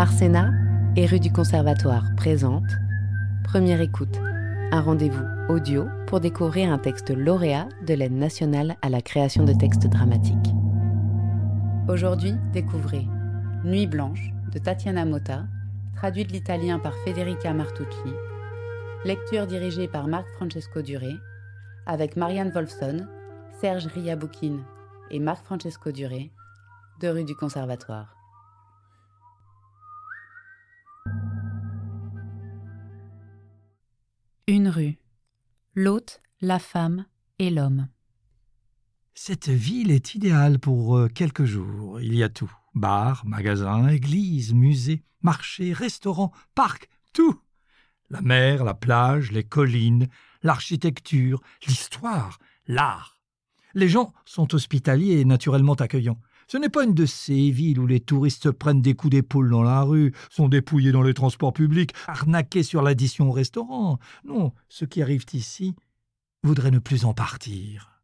Arsena et rue du Conservatoire présente Première écoute, un rendez-vous audio pour découvrir un texte lauréat de l'aide nationale à la création de textes dramatiques. Aujourd'hui, découvrez Nuit blanche de Tatiana Motta, traduit de l'italien par Federica Martucci, lecture dirigée par Marc Francesco Duré, avec Marianne Wolfson, Serge Riaboukine et Marc Francesco Duré, de rue du Conservatoire. Une rue. L'hôte, la femme et l'homme. Cette ville est idéale pour euh, quelques jours. Il y a tout. Bar, magasin, église, musée, marché, restaurant, parc, tout. La mer, la plage, les collines, l'architecture, l'histoire, l'art. Les gens sont hospitaliers et naturellement accueillants. Ce n'est pas une de ces villes où les touristes prennent des coups d'épaule dans la rue, sont dépouillés dans les transports publics, arnaqués sur l'addition au restaurant. Non, ceux qui arrivent ici voudraient ne plus en partir.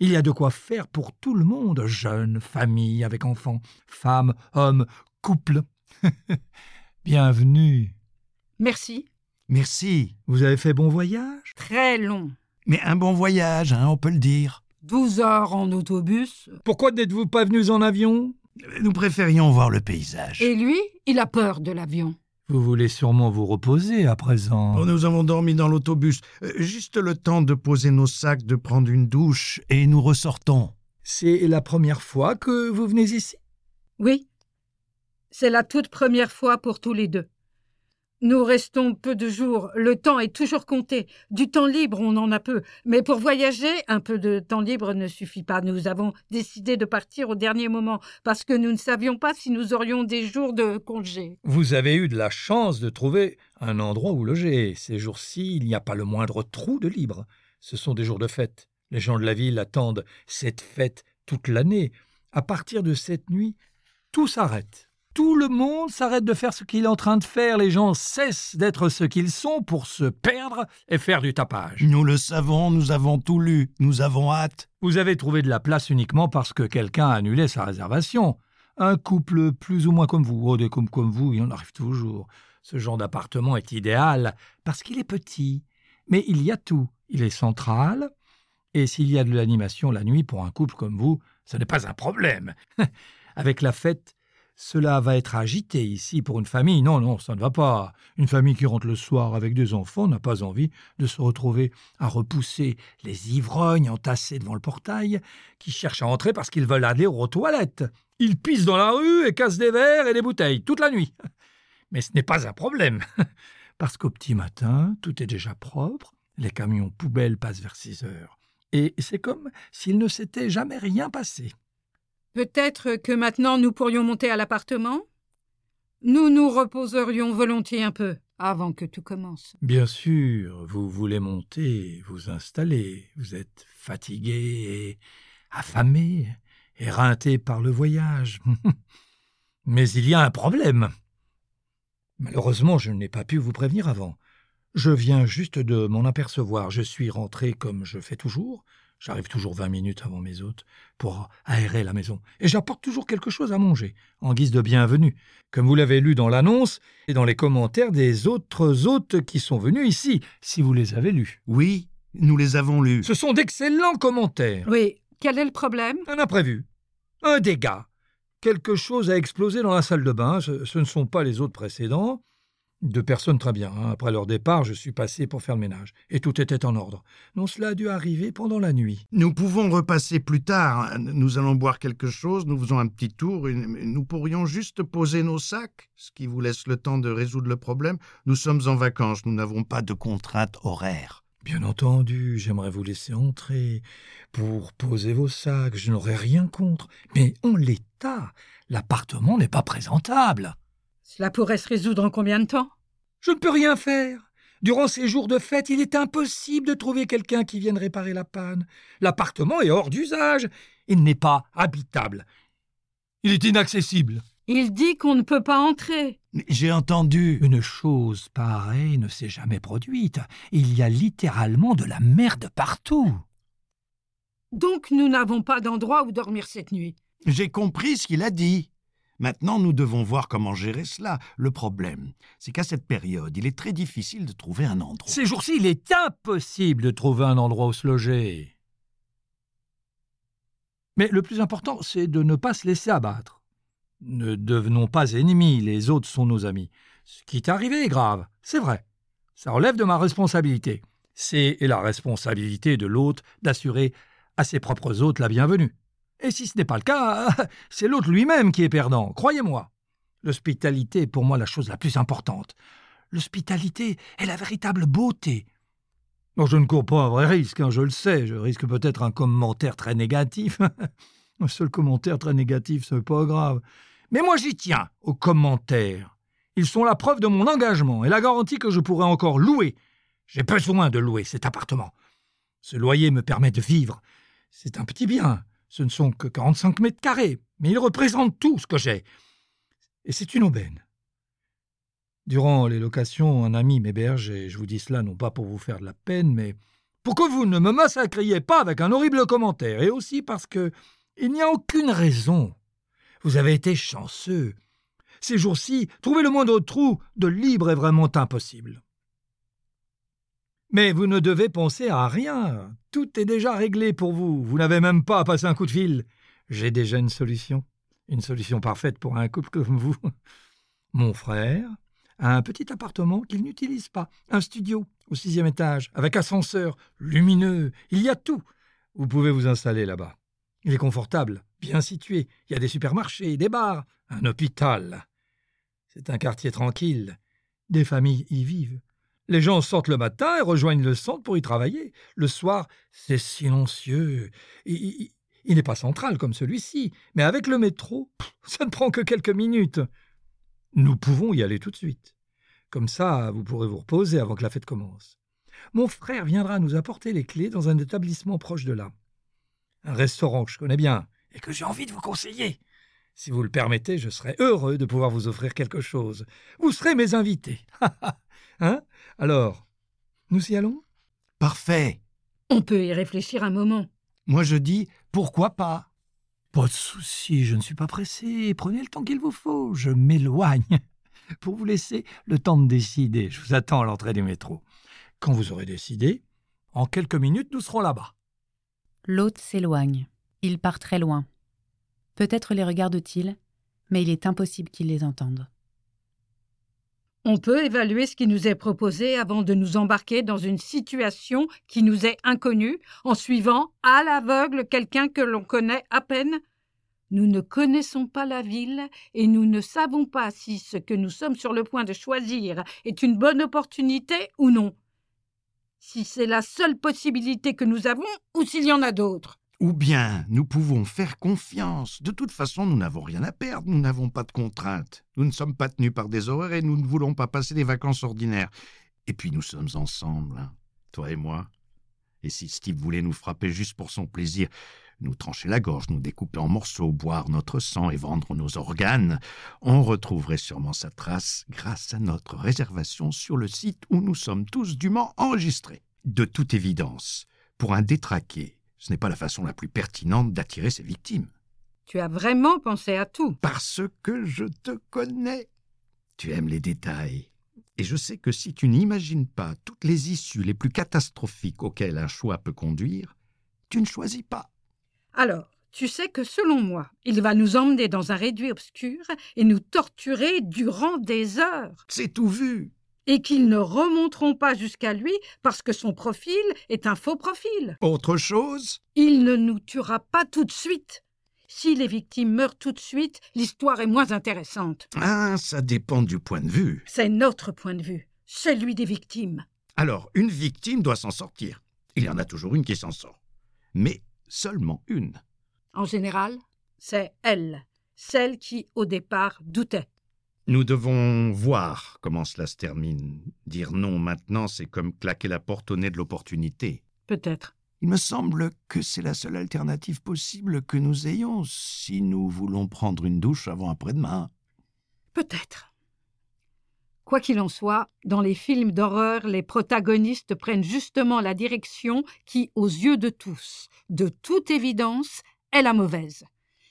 Il y a de quoi faire pour tout le monde, jeunes, familles avec enfants, femmes, hommes, couples. Bienvenue. Merci. Merci. Vous avez fait bon voyage? Très long. Mais un bon voyage, hein, on peut le dire. 12 heures en autobus. Pourquoi n'êtes-vous pas venus en avion? Nous préférions voir le paysage. Et lui, il a peur de l'avion. Vous voulez sûrement vous reposer à présent. Oh, nous avons dormi dans l'autobus. Euh, juste le temps de poser nos sacs, de prendre une douche, et nous ressortons. C'est la première fois que vous venez ici? Oui. C'est la toute première fois pour tous les deux. Nous restons peu de jours, le temps est toujours compté. Du temps libre, on en a peu. Mais pour voyager, un peu de temps libre ne suffit pas. Nous avons décidé de partir au dernier moment parce que nous ne savions pas si nous aurions des jours de congé. Vous avez eu de la chance de trouver un endroit où loger. Ces jours-ci, il n'y a pas le moindre trou de libre. Ce sont des jours de fête. Les gens de la ville attendent cette fête toute l'année. À partir de cette nuit, tout s'arrête. Tout le monde s'arrête de faire ce qu'il est en train de faire. Les gens cessent d'être ce qu'ils sont pour se perdre et faire du tapage. Nous le savons, nous avons tout lu, nous avons hâte. Vous avez trouvé de la place uniquement parce que quelqu'un a annulé sa réservation. Un couple plus ou moins comme vous, oh, des comme, comme vous, il en arrive toujours. Ce genre d'appartement est idéal parce qu'il est petit. Mais il y a tout. Il est central. Et s'il y a de l'animation la nuit pour un couple comme vous, ce n'est pas un problème. Avec la fête, cela va être agité ici pour une famille. Non, non, ça ne va pas. Une famille qui rentre le soir avec des enfants n'a pas envie de se retrouver à repousser les ivrognes entassés devant le portail, qui cherchent à entrer parce qu'ils veulent aller aux toilettes. Ils pissent dans la rue et cassent des verres et des bouteilles toute la nuit. Mais ce n'est pas un problème, parce qu'au petit matin, tout est déjà propre, les camions poubelles passent vers six heures. Et c'est comme s'il ne s'était jamais rien passé. Peut-être que maintenant nous pourrions monter à l'appartement? Nous nous reposerions volontiers un peu avant que tout commence. Bien sûr, vous voulez monter, vous installer, vous êtes fatigué et affamé, éreinté par le voyage. Mais il y a un problème. Malheureusement, je n'ai pas pu vous prévenir avant. Je viens juste de m'en apercevoir. Je suis rentré comme je fais toujours. J'arrive toujours vingt minutes avant mes hôtes pour aérer la maison, et j'apporte toujours quelque chose à manger, en guise de bienvenue, comme vous l'avez lu dans l'annonce et dans les commentaires des autres hôtes qui sont venus ici, si vous les avez lus. Oui, nous les avons lus. Ce sont d'excellents commentaires. Oui, quel est le problème? Un imprévu. Un dégât. Quelque chose a explosé dans la salle de bain, ce, ce ne sont pas les autres précédents. Deux personnes très bien. Hein. Après leur départ, je suis passé pour faire le ménage. Et tout était en ordre. Non, cela a dû arriver pendant la nuit. Nous pouvons repasser plus tard. Nous allons boire quelque chose, nous faisons un petit tour. Nous pourrions juste poser nos sacs, ce qui vous laisse le temps de résoudre le problème. Nous sommes en vacances, nous n'avons pas de contraintes horaires. Bien entendu, j'aimerais vous laisser entrer pour poser vos sacs. Je n'aurais rien contre. Mais en l'état, l'appartement n'est pas présentable. Cela pourrait se résoudre en combien de temps? Je ne peux rien faire. Durant ces jours de fête, il est impossible de trouver quelqu'un qui vienne réparer la panne. L'appartement est hors d'usage. Il n'est pas habitable. Il est inaccessible. Il dit qu'on ne peut pas entrer. J'ai entendu. Une chose pareille ne s'est jamais produite. Il y a littéralement de la merde partout. Donc nous n'avons pas d'endroit où dormir cette nuit. J'ai compris ce qu'il a dit. Maintenant, nous devons voir comment gérer cela. Le problème, c'est qu'à cette période, il est très difficile de trouver un endroit. Ces jours-ci, il est impossible de trouver un endroit où se loger. Mais le plus important, c'est de ne pas se laisser abattre. Ne devenons pas ennemis, les autres sont nos amis. Ce qui est arrivé est grave, c'est vrai. Ça relève de ma responsabilité. C'est la responsabilité de l'hôte d'assurer à ses propres hôtes la bienvenue. Et si ce n'est pas le cas, c'est l'hôte lui-même qui est perdant, croyez-moi. L'hospitalité est pour moi la chose la plus importante. L'hospitalité est la véritable beauté. Je ne cours pas un vrai risque, hein, je le sais. Je risque peut-être un commentaire très négatif. un seul commentaire très négatif, c'est pas grave. Mais moi j'y tiens, aux commentaires. Ils sont la preuve de mon engagement et la garantie que je pourrai encore louer. J'ai besoin de louer cet appartement. Ce loyer me permet de vivre. C'est un petit bien. Ce ne sont que 45 mètres carrés, mais il représente tout ce que j'ai. Et c'est une aubaine. Durant les locations, un ami m'héberge, et je vous dis cela non pas pour vous faire de la peine, mais pour que vous ne me massacriez pas avec un horrible commentaire, et aussi parce que il n'y a aucune raison. Vous avez été chanceux. Ces jours-ci, trouver le moindre trou de libre est vraiment impossible. Mais vous ne devez penser à rien. Tout est déjà réglé pour vous. Vous n'avez même pas à passer un coup de fil. J'ai déjà une solution. Une solution parfaite pour un couple comme vous. Mon frère a un petit appartement qu'il n'utilise pas. Un studio au sixième étage, avec ascenseur, lumineux. Il y a tout. Vous pouvez vous installer là-bas. Il est confortable, bien situé. Il y a des supermarchés, des bars, un hôpital. C'est un quartier tranquille. Des familles y vivent. Les gens sortent le matin et rejoignent le centre pour y travailler. Le soir, c'est silencieux. Il, n'est pas central comme celui-ci, mais avec le métro, ça ne prend que quelques minutes. Nous pouvons y aller tout de suite. Comme ça, vous pourrez vous reposer avant que la fête commence. Mon frère viendra nous apporter les clés dans un établissement proche de là. Un restaurant que je connais bien et que j'ai envie de vous conseiller. Si vous le permettez, je serai heureux de pouvoir vous offrir quelque chose. Vous serez mes invités. hein? Alors, nous y allons? Parfait. On peut y réfléchir un moment. Moi je dis pourquoi pas? Pas de souci, je ne suis pas pressé. Prenez le temps qu'il vous faut. Je m'éloigne pour vous laisser le temps de décider. Je vous attends à l'entrée du métro. Quand vous aurez décidé, en quelques minutes, nous serons là-bas. L'hôte s'éloigne. Il part très loin. Peut-être les regarde-t-il, mais il est impossible qu'il les entende. On peut évaluer ce qui nous est proposé avant de nous embarquer dans une situation qui nous est inconnue, en suivant à l'aveugle quelqu'un que l'on connaît à peine. Nous ne connaissons pas la ville et nous ne savons pas si ce que nous sommes sur le point de choisir est une bonne opportunité ou non. Si c'est la seule possibilité que nous avons ou s'il y en a d'autres. Ou bien nous pouvons faire confiance. De toute façon, nous n'avons rien à perdre, nous n'avons pas de contraintes. Nous ne sommes pas tenus par des horaires et nous ne voulons pas passer des vacances ordinaires. Et puis nous sommes ensemble, hein, toi et moi. Et si Steve voulait nous frapper juste pour son plaisir, nous trancher la gorge, nous découper en morceaux, boire notre sang et vendre nos organes, on retrouverait sûrement sa trace grâce à notre réservation sur le site où nous sommes tous dûment enregistrés. De toute évidence, pour un détraqué, ce n'est pas la façon la plus pertinente d'attirer ses victimes. Tu as vraiment pensé à tout. Parce que je te connais. Tu aimes les détails. Et je sais que si tu n'imagines pas toutes les issues les plus catastrophiques auxquelles un choix peut conduire, tu ne choisis pas. Alors, tu sais que selon moi, il va nous emmener dans un réduit obscur et nous torturer durant des heures. C'est tout vu et qu'ils ne remonteront pas jusqu'à lui parce que son profil est un faux profil. Autre chose? Il ne nous tuera pas tout de suite. Si les victimes meurent tout de suite, l'histoire est moins intéressante. Ah, ça dépend du point de vue. C'est notre point de vue, celui des victimes. Alors, une victime doit s'en sortir. Il y en a toujours une qui s'en sort. Mais seulement une. En général, c'est elle, celle qui, au départ, doutait. Nous devons voir comment cela se termine. Dire non maintenant, c'est comme claquer la porte au nez de l'opportunité. Peut-être. Il me semble que c'est la seule alternative possible que nous ayons si nous voulons prendre une douche avant après-demain. Peut-être. Quoi qu'il en soit, dans les films d'horreur, les protagonistes prennent justement la direction qui, aux yeux de tous, de toute évidence, est la mauvaise.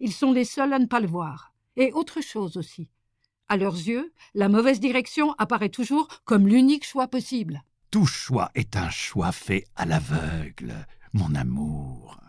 Ils sont les seuls à ne pas le voir Et autre chose aussi. À leurs yeux, la mauvaise direction apparaît toujours comme l'unique choix possible. Tout choix est un choix fait à l'aveugle, mon amour.